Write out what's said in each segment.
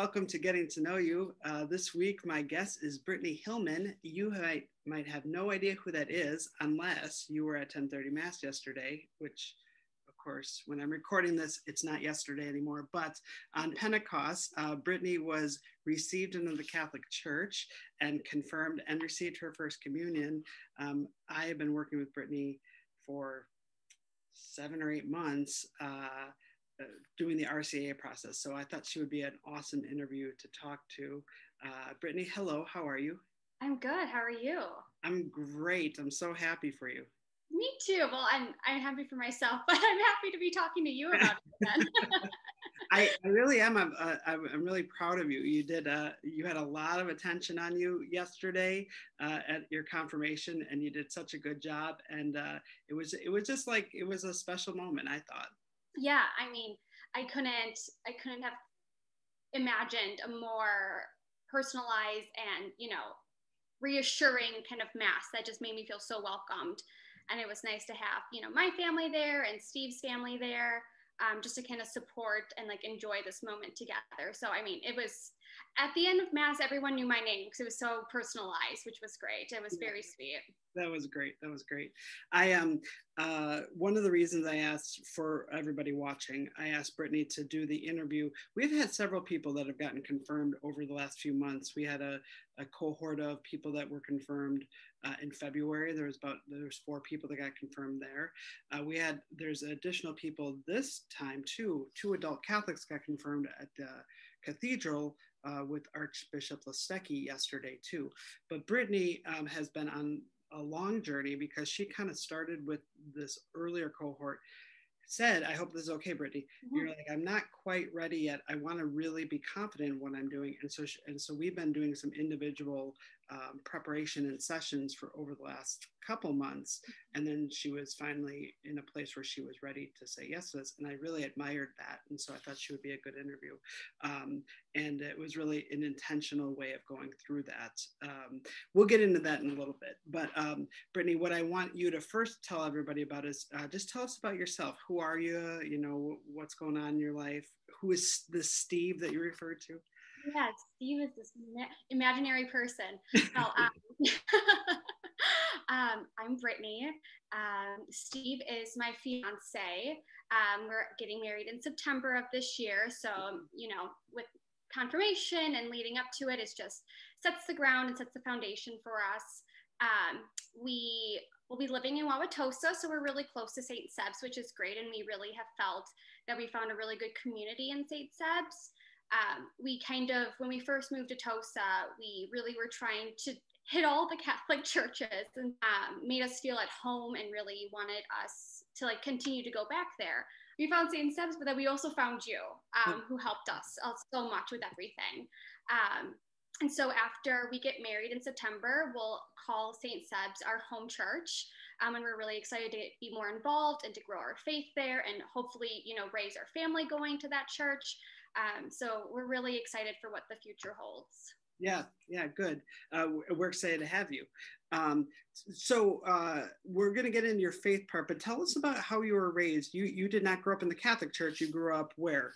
welcome to Getting to Know You. Uh, this week, my guest is Brittney Hillman. You might, might have no idea who that is unless you were at 1030 Mass yesterday, which, of course, when I'm recording this, it's not yesterday anymore. But on Pentecost, uh, Brittney was received into the Catholic Church and confirmed and received her first communion. Um, I have been working with Brittney for seven or eight months. Uh, doing the RCIA process. So I thought she would be an awesome interview to talk to. Uh, Brittney, hello, how are you? I'm good. How are you? I'm great. I'm so happy for you. Me too. Well, I'm I'm happy for myself, but I'm happy to be talking to you about it. I, I really am. I'm, uh, I'm really proud of you. You did. Uh, you had a lot of attention on you yesterday uh, at your confirmation, and you did such a good job. And uh, it was it was just like it was a special moment. I thought yeah, I mean, I couldn't I couldn't have imagined a more personalized and, you know, reassuring kind of mass that just made me feel so welcomed. And it was nice to have, you know, my family there and Steve's family there, um, just to kind of support and like enjoy this moment together. So, I mean, it was at the end of mass, everyone knew my name because it was so personalized, which was great. It was very sweet. That was great. That was great. I am um, uh, one of the reasons I asked for everybody watching. I asked Brittney to do the interview. We've had several people that have gotten confirmed over the last few months. We had a, a cohort of people that were confirmed uh, in February. There was about there's four people that got confirmed there. Uh, we had there's additional people this time too. Two adult Catholics got confirmed at the cathedral uh, with Archbishop Listecki yesterday too. But Brittney um, has been on a long journey because she kind of started with this earlier cohort said, I hope this is okay, Brittney. Mm-hmm. You're like, I'm not quite ready yet. I want to really be confident in what I'm doing. And so, and so we've been doing some individual um, preparation and sessions for over the last couple months. And then she was finally in a place where she was ready to say yes to this. And I really admired that. And so I thought she would be a good interview. Um, and it was really an intentional way of going through that. Um, we'll get into that in a little bit. But um, Brittney, what I want you to first tell everybody about is uh, just tell us about yourself. Who are you? You know, what's going on in your life? Who is this Steve that you referred to? Yeah, Steve is this imaginary person. Well, um, um, I'm Brittney. Um, Steve is my fiance. Um, we're getting married in September of this year. So, you know, with confirmation and leading up to it, it just sets the ground and sets the foundation for us. Um, we will be living in Wauwatosa, so we're really close to St. Seb's, which is great. And we really have felt that we found a really good community in St. Seb's um, we kind of, when we first moved to Tosa, we really were trying to hit all the Catholic churches and um, made us feel at home and really wanted us to like continue to go back there. We found St. Seb's, but then we also found you, um, who helped us so much with everything. Um, and so after we get married in September, we'll call St. Seb's our home church. Um, and we're really excited to be more involved and to grow our faith there and hopefully, you know, raise our family going to that church. Um, so we're really excited for what the future holds. Yeah, yeah, good. Uh, we're excited to have you. Um, so uh, we're going to get into your faith part, but tell us about how you were raised. You you did not grow up in the Catholic Church. You grew up where?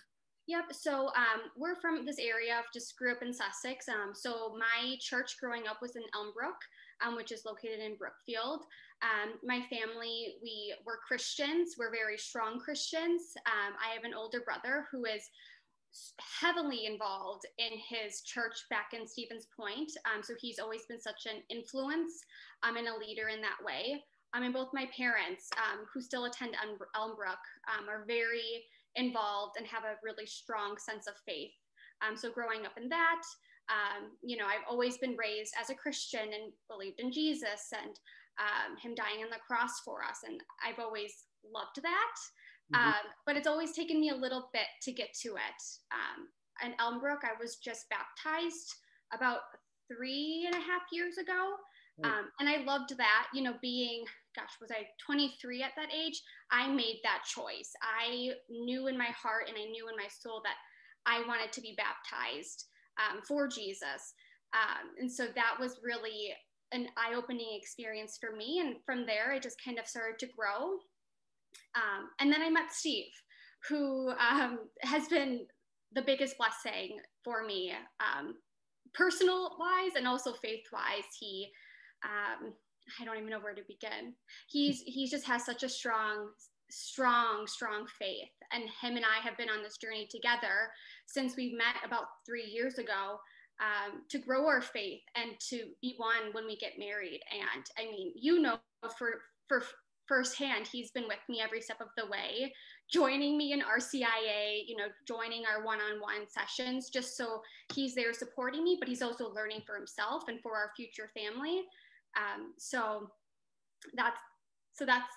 Yep. So um, we're from this area. Of just grew up in Sussex. Um, so my church growing up was in Elmbrook, um, which is located in Brookfield. Um, my family, we were Christians. We're very strong Christians. Um, I have an older brother who is heavily involved in his church back in Stevens Point. Um, so he's always been such an influence um, and a leader in that way. I mean, both my parents, um, who still attend Elmbrook, um, are very involved and have a really strong sense of faith. Um, so growing up in that, um, you know, I've always been raised as a Christian and believed in Jesus and him dying on the cross for us. And I've always loved that. Mm-hmm. Um, but it's always taken me a little bit to get to it. Um, in Elmbrook, I was just baptized about three and a half years ago. Um, and I loved that, you know, being, gosh, was I 23 at that age? I made that choice. I knew in my heart and I knew in my soul that I wanted to be baptized um, for Jesus. Um, and so that was really an eye opening experience for me. And from there, it just kind of started to grow. Um, and then I met Steve, who um, has been the biggest blessing for me, um, personal wise and also faith wise. He, um, I don't even know where to begin. He's he just has such a strong, strong, strong faith, and him and I have been on this journey together since we met about three years ago. Um, to grow our faith and to be one when we get married. And I mean, you know, for for firsthand, he's been with me every step of the way, joining me in RCIA, you know, joining our one-on-one sessions, just so he's there supporting me, but he's also learning for himself and for our future family. Um, so that's so that's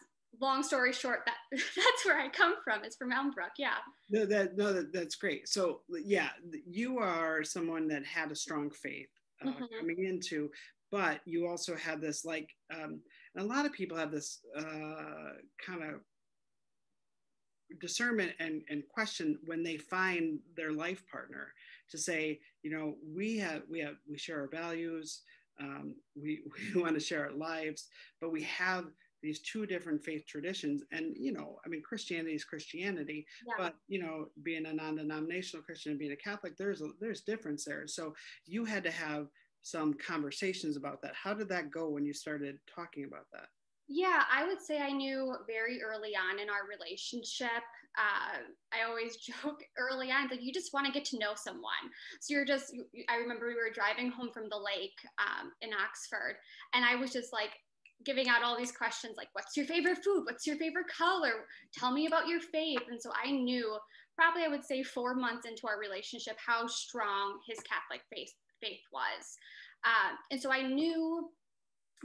long story short that that's where i come from. Is from elmbrook yeah. No that no that, that's great. So yeah you are someone that had a strong faith uh, mm-hmm. coming into but you also had this like um, a lot of people have this uh, kind of discernment and, and question when they find their life partner to say you know we have we have we share our values um, we, we want to share our lives but we have these two different faith traditions and you know i mean christianity is christianity yeah. but you know being a non-denominational christian and being a catholic there's a there's difference there so you had to have some conversations about that. How did that go when you started talking about that? Yeah i would say i knew very early on in our relationship uh, i always joke early on like you just want to get to know someone. So you're just i remember we were driving home from the lake um, in oxford and i was just like giving out all these questions like what's your favorite food? What's your favorite color? Tell me about your faith. And so i knew probably i would say four months into our relationship how strong his catholic faith faith was. Um, and so i knew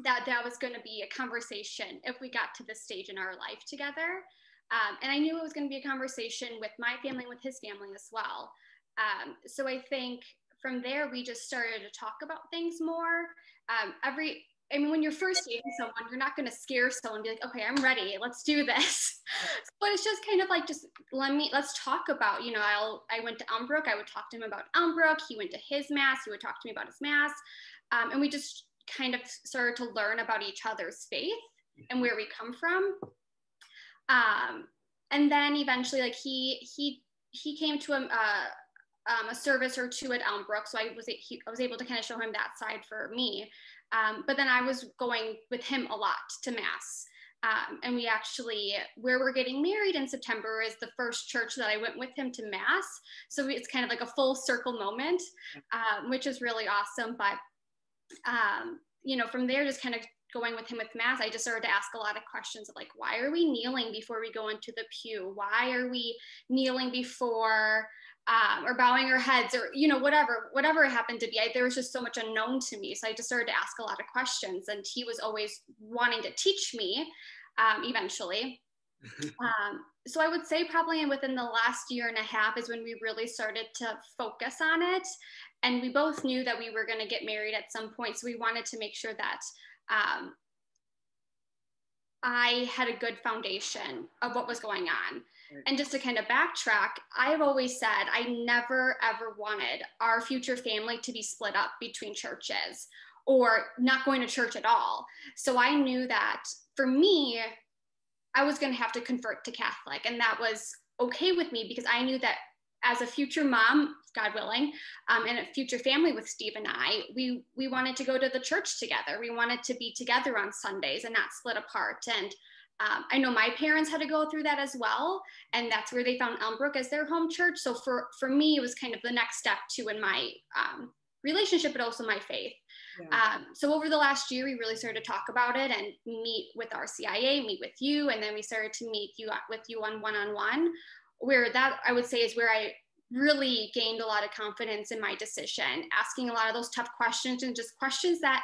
that that was going to be a conversation if we got to this stage in our life together. Um, and i knew it was going to be a conversation with my family with his family as well. Um, so i think from there we just started to talk about things more. Um, every I mean, when you're first dating someone, you're not going to scare someone be like, okay, I'm ready. Let's do this. but it's just kind of like, just let me, let's talk about, you know, I'll, I went to Elmbrook. I would talk to him about Elmbrook. He went to his mass. He would talk to me about his mass. Um, and we just kind of started to learn about each other's faith and where we come from. Um, and then eventually, like he, he, he came to a, uh, um, a service or two at Elmbrook. So I was, he, I was able to kind of show him that side for me. Um, but then I was going with him a lot to Mass. Um, and we actually, where we're getting married in September, is the first church that I went with him to Mass. So it's kind of like a full circle moment, um, which is really awesome. But, um, you know, from there, just kind of going with him with Mass, I just started to ask a lot of questions of like, why are we kneeling before we go into the pew? Why are we kneeling before? Um, or bowing our heads or you know whatever whatever it happened to be I, there was just so much unknown to me. So i just started to ask a lot of questions and he was always wanting to teach me um, eventually. Um, so i would say probably within the last year and a half is when we really started to focus on it. And we both knew that we were going to get married at some point so we wanted to make sure that um, i had a good foundation of what was going on and just to kind of backtrack, I've always said I never ever wanted our future family to be split up between churches or not going to church at all. So I knew that for me, I was going to have to convert to Catholic. And that was okay with me because I knew that as a future mom, God willing, um, and a future family with Steve and I, we we wanted to go to the church together. We wanted to be together on Sundays and not split apart. And um, I know my parents had to go through that as well, and that's where they found Elmbrook as their home church. So for for me, it was kind of the next step too in my um, relationship, but also my faith. Yeah. Um, so over the last year, we really started to talk about it and meet with RCIA, meet with you, and then we started to meet you with you on one on one. Where that I would say is where I really gained a lot of confidence in my decision, asking a lot of those tough questions and just questions that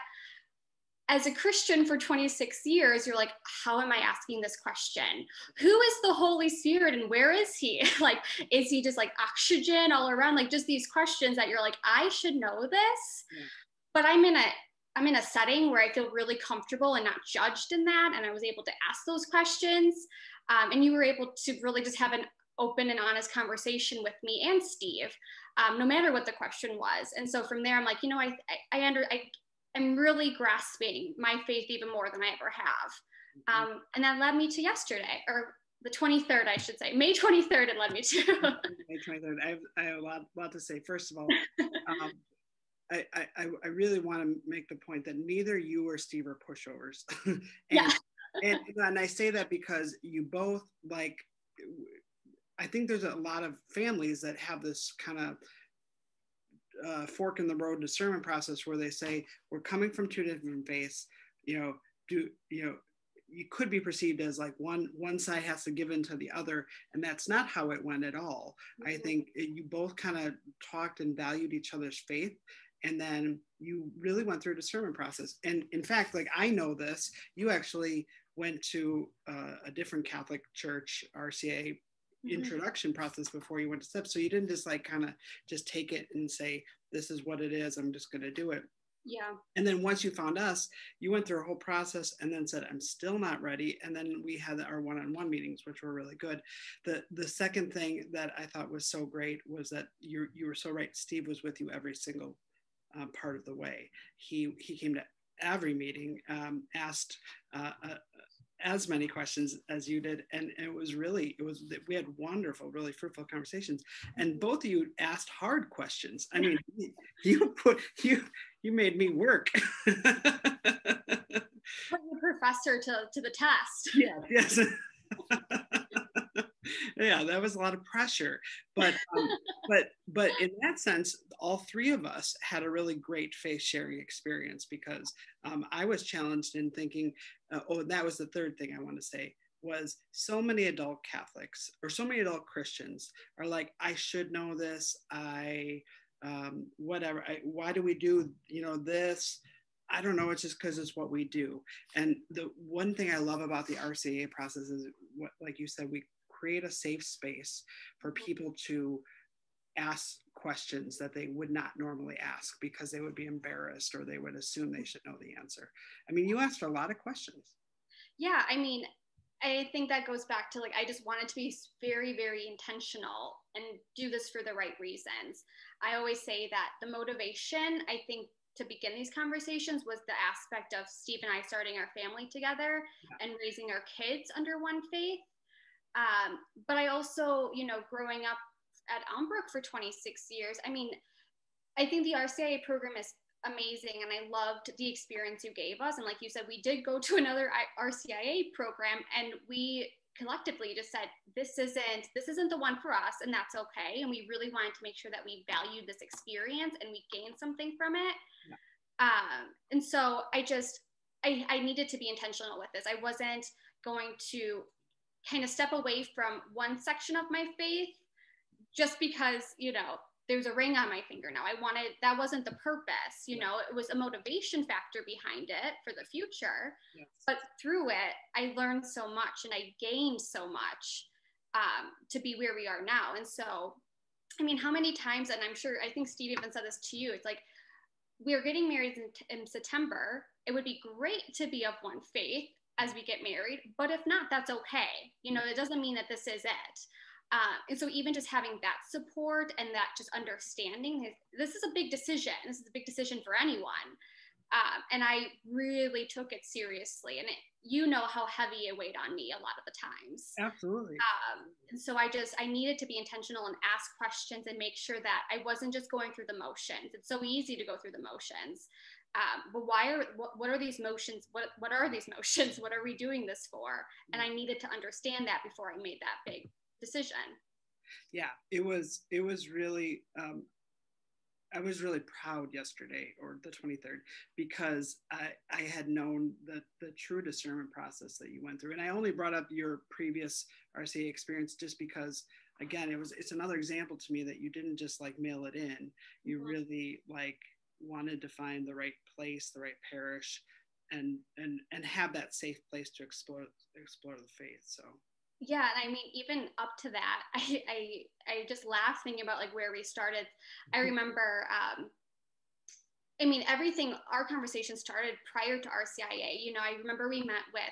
as a Christian for 26 years, you're like, how am I asking this question? Who is the Holy Spirit and where is he? like, is he just like oxygen all around? Like, just these questions that you're like, I should know this. But I'm in a I'm in a setting where I feel really comfortable and not judged in that. And I was able to ask those questions. Um, and you were able to really just have an open and honest conversation with me and Steve, um, no matter what the question was. And so from there, I'm like, you know, I, I, I under, I, am really grasping my faith even more than I ever have. Mm-hmm. Um, and that led me to yesterday, or the 23rd, I should say, May 23rd, it led me to. May 23rd. I have, I have a lot, lot to say. First of all, um, I, I, I really want to make the point that neither you or Steve are pushovers. and, yeah. and, and I say that because you both like, I think there's a lot of families that have this kind of uh, fork in the road discernment process where they say, we're coming from two different faiths, you know, do, you know, you could be perceived as like one one side has to give in to the other and that's not how it went at all. Mm-hmm. i think it, you both kind of talked and valued each other's faith and then you really went through a discernment process. And in fact like i know this you actually went to uh, a different catholic church rcia mm-hmm. introduction process before you went to step so you didn't just like kind of just take it and say this is what it is i'm just going to do it. Yeah. And then once you found us you went through a whole process and then said i'm still not ready. And then we had our one-on-one meetings which were really good. The the second thing that i thought was so great was that you you were so right. Steve was with you every single uh, part of the way. He he came to every meeting, um, asked uh, uh, as many questions as you did, and, it was really it was we had wonderful, really fruitful conversations. And both of you asked hard questions. I mean, you put you you made me work. put your professor to to the test. Yeah. Yes. yeah, that was a lot of pressure. But um, but but in that sense, all three of us had a really great faith sharing experience because um, I was challenged in thinking. Uh, oh, that was the third thing I want to say was so many adult Catholics or so many adult Christians are like, I should know this. I um, whatever. I, why do we do you know this? I don't know. It's just because it's what we do. And the one thing I love about the RCIA process is what, like you said, we create a safe space for mm-hmm. people to ask questions that they would not normally ask because they would be embarrassed or they would assume they should know the answer. I mean, you asked a lot of questions. Yeah, I mean, I think that goes back to like, I just wanted to be very, very intentional and do this for the right reasons. I always say that the motivation, I think, to begin these conversations was the aspect of Steve and I starting our family together yeah. and raising our kids under one faith. Um, but I also, you know, growing up at Elmbrook for 26 years, I mean, I think the RCIA program is amazing and I loved the experience you gave us. And like you said, we did go to another RCIA program and we collectively just said this isn't this isn't the one for us and that's okay and we really wanted to make sure that we valued this experience and we gained something from it yeah. um, and so i just I, I needed to be intentional with this i wasn't going to kind of step away from one section of my faith just because, you know, there's a ring on my finger now. I wanted that wasn't the purpose, you know, it was a motivation factor behind it for the future. Yes. But through it, I learned so much and I gained so much um, to be where we are now. And so, I mean, how many times, and I'm sure, I think Steve even said this to you, it's like, we're getting married in, in September. It would be great to be of one faith as we get married. But if not, that's okay. You know, it doesn't mean that this is it. Uh, and so even just having that support and that just understanding, this is a big decision. This is a big decision for anyone. Um, and I really took it seriously. And it, you know how heavy it weighed on me a lot of the times. Absolutely. Um, and so I just, I needed to be intentional and ask questions and make sure that I wasn't just going through the motions. It's so easy to go through the motions um, but why are what, what are these motions what what are these motions what are we doing this for and i needed to understand that before i made that big decision yeah it was it was really um, I was really proud yesterday or the 23rd because I, I had known the, the true discernment process that you went through. And I only brought up your previous RCIA experience just because again, it was it's another example to me that you didn't just like mail it in. You really like wanted to find the right place, the right parish, and and and have that safe place to explore explore the faith. So yeah, and I mean even up to that, I I, I just laugh thinking about like where we started. I mm-hmm. remember. Um, I mean, everything, our conversation started prior to RCIA. You know, I remember we met with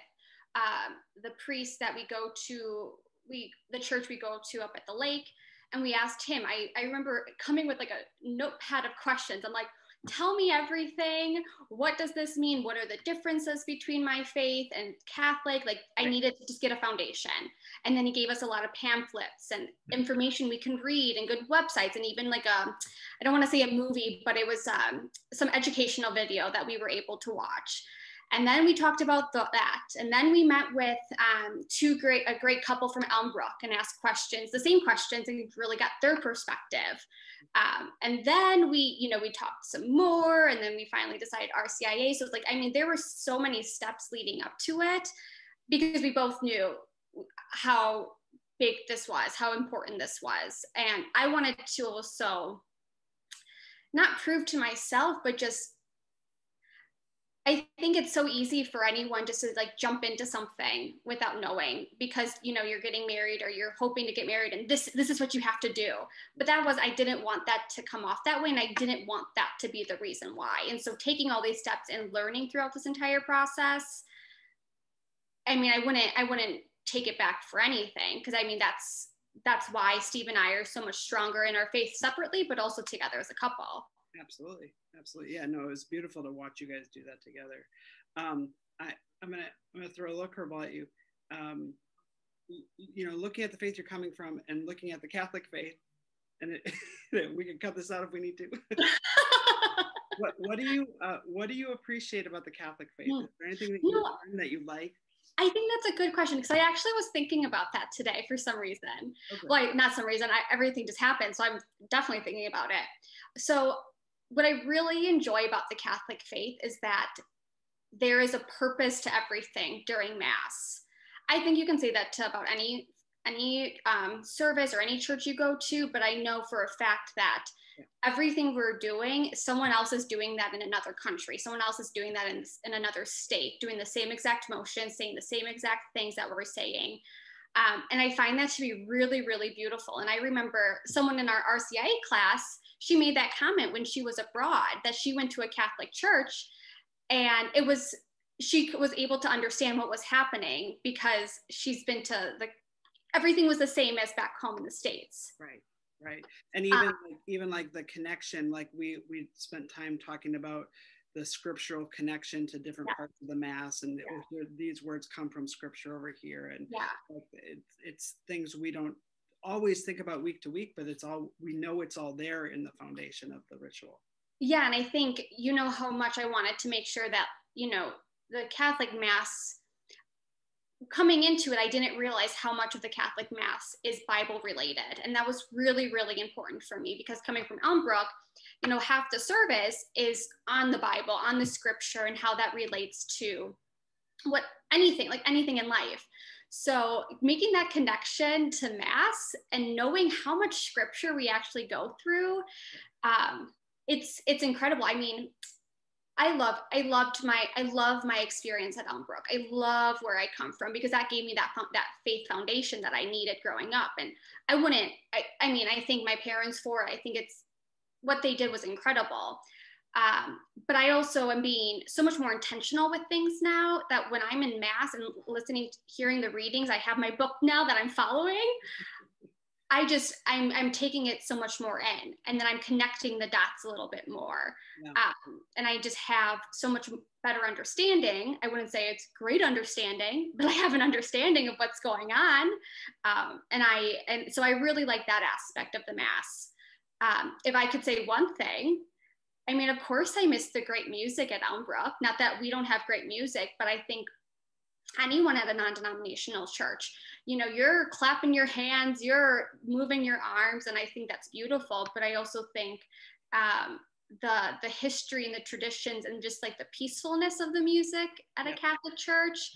um, the priest that we go to, we the church we go to up at the lake, and we asked him. I, I remember coming with like a notepad of questions. I'm like, tell me everything. What does this mean? What are the differences between my faith and Catholic? Like, I needed to just get a foundation. And then he gave us a lot of pamphlets and information we can read and good websites and even like a, I don't want to say a movie, but it was um, some educational video that we were able to watch. And then we talked about the, that. And then we met with um, two great, a great couple from Elmbrook and asked questions, the same questions, and really got their perspective. Um, and then we, you know, we talked some more, and then we finally decided RCIA. So it's like, I mean, there were so many steps leading up to it because we both knew how big this was, how important this was. And I wanted to also not prove to myself, but just I think it's so easy for anyone just to like jump into something without knowing because you know you're getting married or you're hoping to get married and this this is what you have to do. But that was I didn't want that to come off that way and I didn't want that to be the reason why. And so taking all these steps and learning throughout this entire process I mean I wouldn't I wouldn't take it back for anything because I mean that's that's why Steve and I are so much stronger in our faith separately but also together as a couple. Absolutely absolutely. Yeah, no, it was beautiful to watch you guys do that together. Um, I, I'm gonna I'm gonna throw a little curveball at you. Um, you know, looking at the faith you're coming from and looking at the Catholic faith, and it, we can cut this out if we need to. what what do you uh, what do you appreciate about the Catholic faith? Is there anything that you no, learn that you like? I think that's a good question because I actually was thinking about that today for some reason. Okay. Like not some reason, I, everything just happened, so I'm definitely thinking about it. So what I really enjoy about the Catholic faith is that there is a purpose to everything during Mass. I think you can say that to about any any um, service or any church you go to, but I know for a fact that everything we're doing, someone else is doing that in another country. Someone else is doing that in, in another state, doing the same exact motion, saying the same exact things that we're saying. Um, and I find that to be really, really beautiful. And I remember someone in our RCIA class she made that comment when she was abroad that she went to a Catholic church and it was she was able to understand what was happening because she's been to the everything was the same as back home in the states right right and even um, like, even like the connection like we we spent time talking about the scriptural connection to different yeah. parts of the mass and yeah. these words come from scripture over here and yeah. it's, it's things we don't always think about week to week, but it's all we know it's all there in the foundation of the ritual. Yeah, and I think you know how much I wanted to make sure that you know the Catholic Mass. Coming into it, I didn't realize how much of the Catholic Mass is Bible related. And that was really, really important for me because coming from Elmbrook, you know, half the service is on the Bible, on the scripture, and how that relates to what anything, like anything in life. So making that connection to mass and knowing how much scripture we actually go through, um, it's it's incredible. I mean, I love I loved my I love my experience at Elmbrook. I love where I come from because that gave me that that faith foundation that I needed growing up. And I wouldn't I, I mean I think my parents for it. I think it's what they did was incredible. Um, but I also am being so much more intentional with things now that when I'm in mass and listening, hearing the readings, I have my book now that I'm following. I just I'm I'm taking it so much more in, and then I'm connecting the dots a little bit more, yeah. um, and I just have so much better understanding. I wouldn't say it's great understanding, but I have an understanding of what's going on, um, and I and so I really like that aspect of the mass. Um, if I could say one thing, I mean, of course, I miss the great music at Elmbrook. Not that we don't have great music, but I think anyone at a non-denominational church you know you're clapping your hands you're moving your arms and i think that's beautiful. But i also think um, the the history and the traditions and just like the peacefulness of the music at a catholic church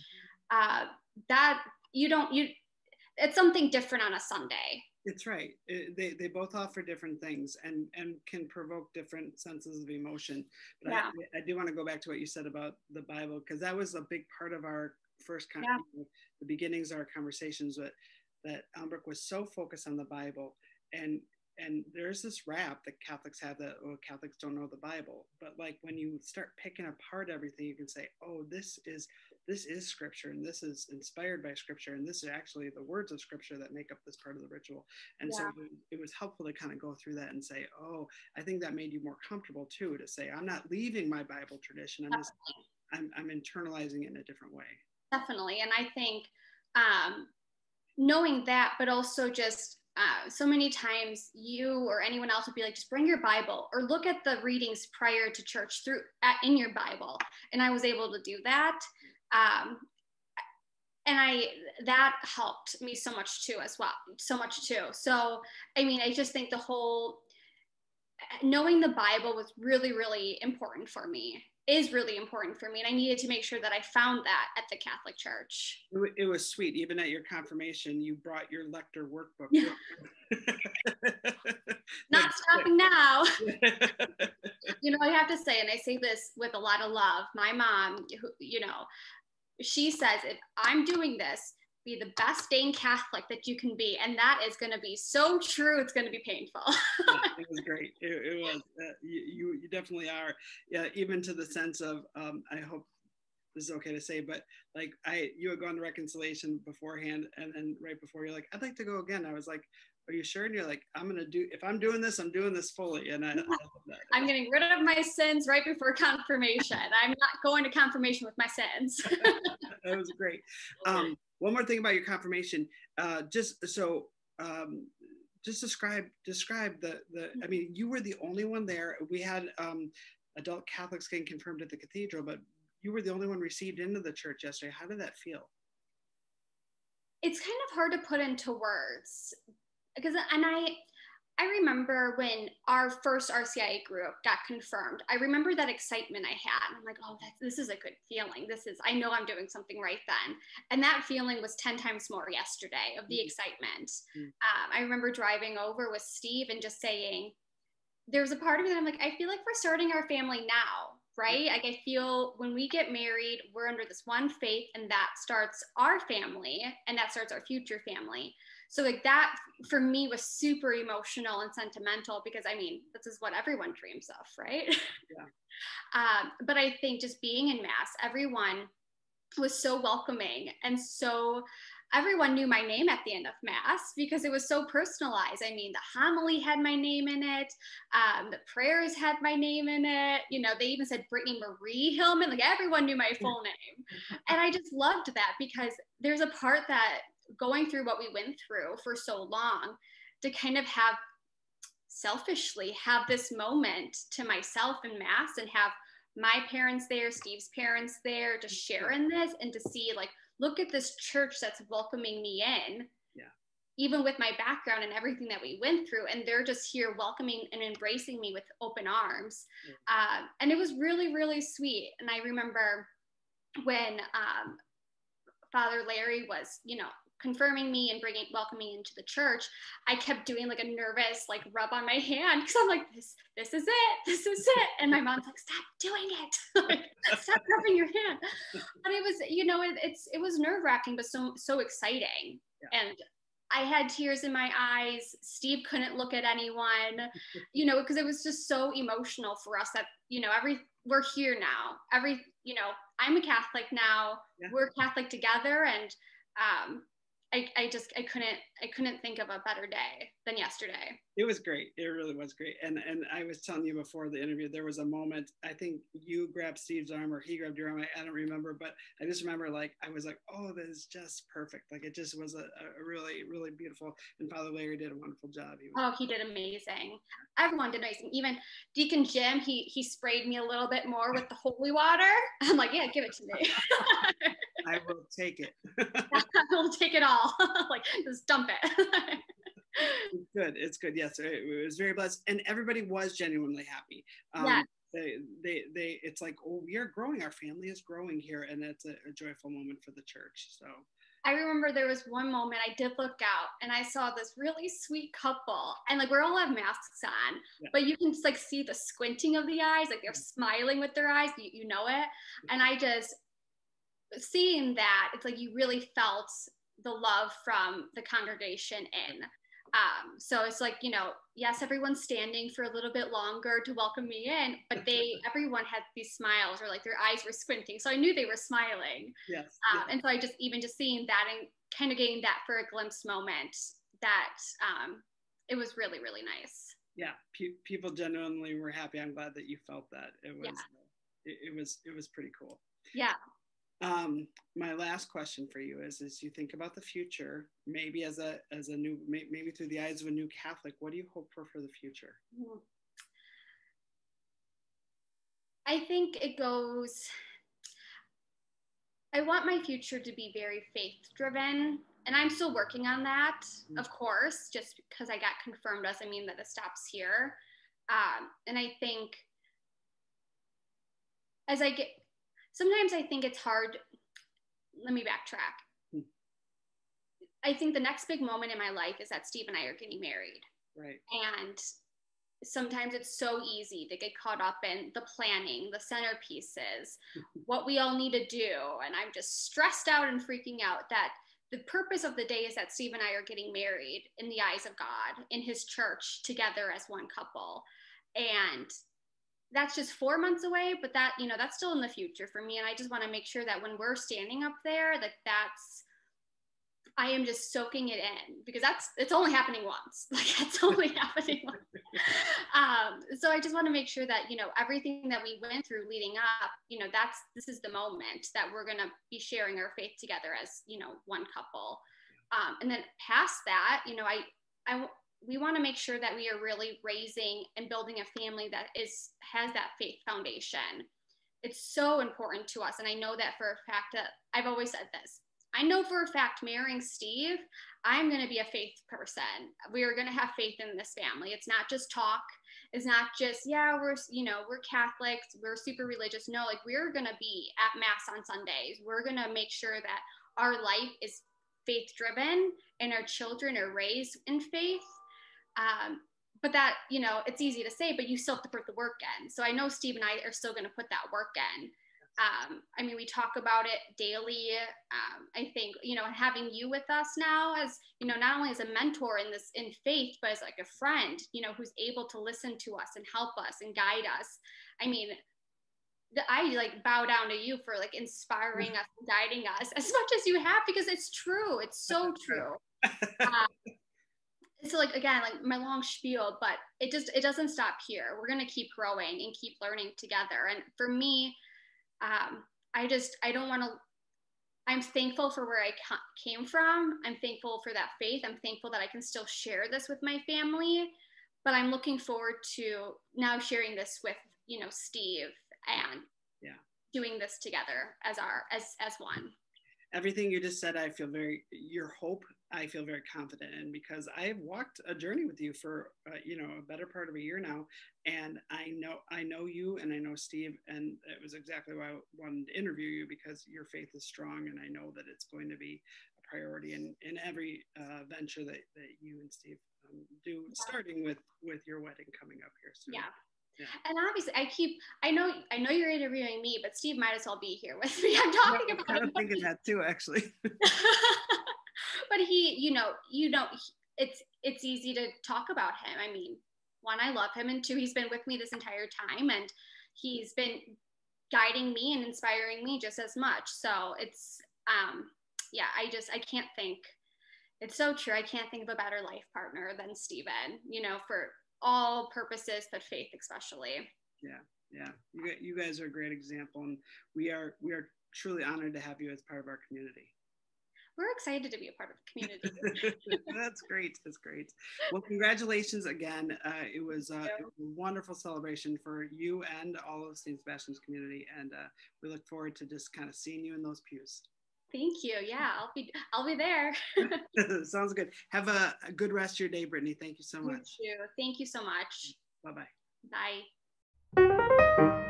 uh, that you don't you it's something different on a sunday it's right. It, they, they both offer different things and, and can provoke different senses of emotion. But yeah. I, I do want to go back to what you said about the Bible, because that was a big part of our first, con- yeah. the beginnings of our conversations that, that Elmbrook was so focused on the Bible. And, and there's this rap that Catholics have that, oh, Catholics don't know the Bible. But like when you start picking apart everything, you can say, oh, this is this is scripture and this is inspired by scripture and this is actually the words of scripture that make up this part of the ritual. And yeah. so it was helpful to kind of go through that and say oh i think that made you more comfortable too to say i'm not leaving my bible tradition i'm just I'm, I'm internalizing it in a different way. Definitely and i think um, knowing that but also just uh, so many times you or anyone else would be like just bring your bible or look at the readings prior to church through at, in your bible and i was able to do that um, and i that helped me so much too as well so much too. So i mean i just think the whole knowing the bible was really really important for me is really important for me. And i needed to make sure that i found that at the catholic church. It was sweet even at your confirmation you brought your lector workbook. Yeah. not stopping now. You know i have to say and i say this with a lot of love my mom who, you know she says if i'm doing this be the best dang Catholic that you can be. And that is going to be so true. It's going to be painful. it was great. It, it was. Uh, you, you definitely are. Yeah, even to the sense of, um, I hope this is okay to say, but like I, you had gone to reconciliation beforehand, and then right before you're like, I'd like to go again. I was like, Are you sure? And you're like, I'm gonna do. If I'm doing this, I'm doing this fully. And I, I am getting rid of my sins right before confirmation. I'm not going to confirmation with my sins. that was great. Um, one more thing about your confirmation, uh, just so um, just describe describe the the. I mean, you were the only one there. We had um, adult Catholics getting confirmed at the cathedral, but you were the only one received into the church yesterday. How did that feel? It's kind of hard to put into words because, and I I remember when our first RCIA group got confirmed, I remember that excitement I had. I'm like, oh, this is a good feeling. This is, I know I'm doing something right then. And that feeling was 10 times more yesterday of the mm-hmm. excitement. Mm-hmm. Um, I remember driving over with Steve and just saying, there's a part of me that I'm like, I feel like we're starting our family now, right? Like, I feel when we get married, we're under this one faith, and that starts our family and that starts our future family so like that for me was super emotional and sentimental because i mean this is what everyone dreams of right yeah. um, but i think just being in mass everyone was so welcoming and so everyone knew my name at the end of mass because it was so personalized. I mean the homily had my name in it um, the prayers had my name in it. You know they even said brittney marie hillman. Like everyone knew my full name. And i just loved that because there's a part that going through what we went through for so long to kind of have selfishly have this moment to myself in mass and have my parents there steve's parents there to share in this and to see like look at this church that's welcoming me in yeah. even with my background and everything that we went through and they're just here welcoming and embracing me with open arms. Yeah. uh, and it was really really sweet. And i remember when um, father larry was you know confirming me and bringing welcoming me into the church i kept doing like a nervous like rub on my hand because i'm like this this is it this is it and my mom's like stop doing it like, stop rubbing your hand but it was you know it, it's it was nerve wracking but so so exciting yeah. and I had tears in my eyes. Steve couldn't look at anyone, you know, because it was just so emotional for us that, you know, every we're here now. Every, you know, I'm a Catholic now. Yeah. We're Catholic together and um I, I just I couldn't I couldn't think of a better day than yesterday. It was great. It really was great. And and I was telling you before the interview, there was a moment. I think you grabbed Steve's arm or he grabbed your arm. I, I don't remember, but I just remember like I was like, oh, this is just perfect. Like it just was a, a really really beautiful. And Father Larry did a wonderful job. He oh, he did amazing. Everyone did amazing. Even Deacon Jim, he he sprayed me a little bit more with the holy water. I'm like, yeah, give it to me. I will take it. I will take it all. like just dump it. it's good. It's good. Yes, it was very blessed, and everybody was genuinely happy. Um, yeah. They, they, they, it's like, oh, we are growing. Our family is growing here, and it's a, a joyful moment for the church. So. I remember there was one moment I did look out and I saw this really sweet couple and like we're all have masks on, yeah. but you can just like see the squinting of the eyes, like they're smiling with their eyes, you, you know it. And I just seeing that, it's like you really felt the love from the congregation in. Um, so it's like, you know, yes, everyone's standing for a little bit longer to welcome me in, but they, everyone had these smiles or like their eyes were squinting. So I knew they were smiling. Yes. Um, And so I just, even just seeing that and kind of getting that for a glimpse moment that um, it was really, really nice. Yeah. Pe- people genuinely were happy. I'm glad that you felt that it was, yeah. it, it was, it was pretty cool. Yeah. Um, my last question for you is: as you think about the future, maybe as a as a new, maybe through the eyes of a new Catholic, what do you hope for for the future? I think it goes. I want my future to be very faith driven, and I'm still working on that, mm-hmm. of course. Just because I got confirmed doesn't mean that it stops here. Um, and I think as I get sometimes I think it's hard. Let me backtrack. Hmm. I think the next big moment in my life is that Steve and I are getting married. Right. And sometimes it's so easy to get caught up in the planning, the centerpieces, what we all need to do. And I'm just stressed out and freaking out that the purpose of the day is that Steve and I are getting married in the eyes of God in his church together as one couple. And that's just four months away but that you know that's still in the future for me. And i just want to make sure that when we're standing up there that that's i am just soaking it in because that's it's only happening once. Like it's only happening once. Um, so i just want to make sure that you know everything that we went through leading up you know that's this is the moment that we're going to be sharing our faith together as you know one couple. Um, and then past that you know i i we want to make sure that we are really raising and building a family that is has that faith foundation. It's so important to us and i know that for a fact that i've always said this i know for a fact marrying steve i'm going to be a faith person. We are going to have faith in this family. It's not just talk. It's not just yeah we're you know we're catholics we're super religious. No like we're going to be at mass on sundays. We're going to make sure that our life is faith driven and our children are raised in faith um, but that, you know, it's easy to say, but you still have to put the work in. So I know Steve and I are still going to put that work in. Um, I mean, we talk about it daily. Um, I think, you know, having you with us now as, you know, not only as a mentor in this, in faith, but as like a friend, you know, who's able to listen to us and help us and guide us. I mean, the, I like bow down to you for like inspiring us, guiding us as much as you have, because it's true. It's so true. Uh, so like again like my long spiel but it just it doesn't stop here. We're going to keep growing and keep learning together. And for me um, i just i don't want to i'm thankful for where i came from. I'm thankful for that faith. I'm thankful that i can still share this with my family but i'm looking forward to now sharing this with you know steve and yeah. doing this together as our as as one. Everything you just said, I feel very, your hope, I feel very confident in because I've walked a journey with you for, uh, you know, a better part of a year now. And I know, I know you and I know Steve, and it was exactly why I wanted to interview you because your faith is strong and I know that it's going to be a priority in, in every uh, venture that, that you and Steve um, do, starting with, with your wedding coming up here soon. Yeah. Yeah. And obviously, I keep. I know. I know you're interviewing me, but Steve might as well be here with me. I'm talking about. I'm thinking that too, actually. but he, you know, you know, it's it's easy to talk about him. I mean, one, I love him, and two, he's been with me this entire time, and he's been guiding me and inspiring me just as much. So it's, um, yeah, I just I can't think. It's so true. I can't think of a better life partner than Steven, you know, for all purposes, but faith especially. Yeah, yeah. You, you guys are a great example, and we are we are truly honored to have you as part of our community. We're excited to be a part of the community. That's great. That's great. Well, congratulations again. Uh, it, was, uh, it, was, a wonderful celebration for you and all of St. Sebastian's community, and uh, we look forward to just kind of seeing you in those pews. Thank you. Yeah, I'll be I'll be there. Sounds good. Have a, a, good rest of your day, Brittney. Thank you so much. You. Thank you so much. Bye-bye. Bye.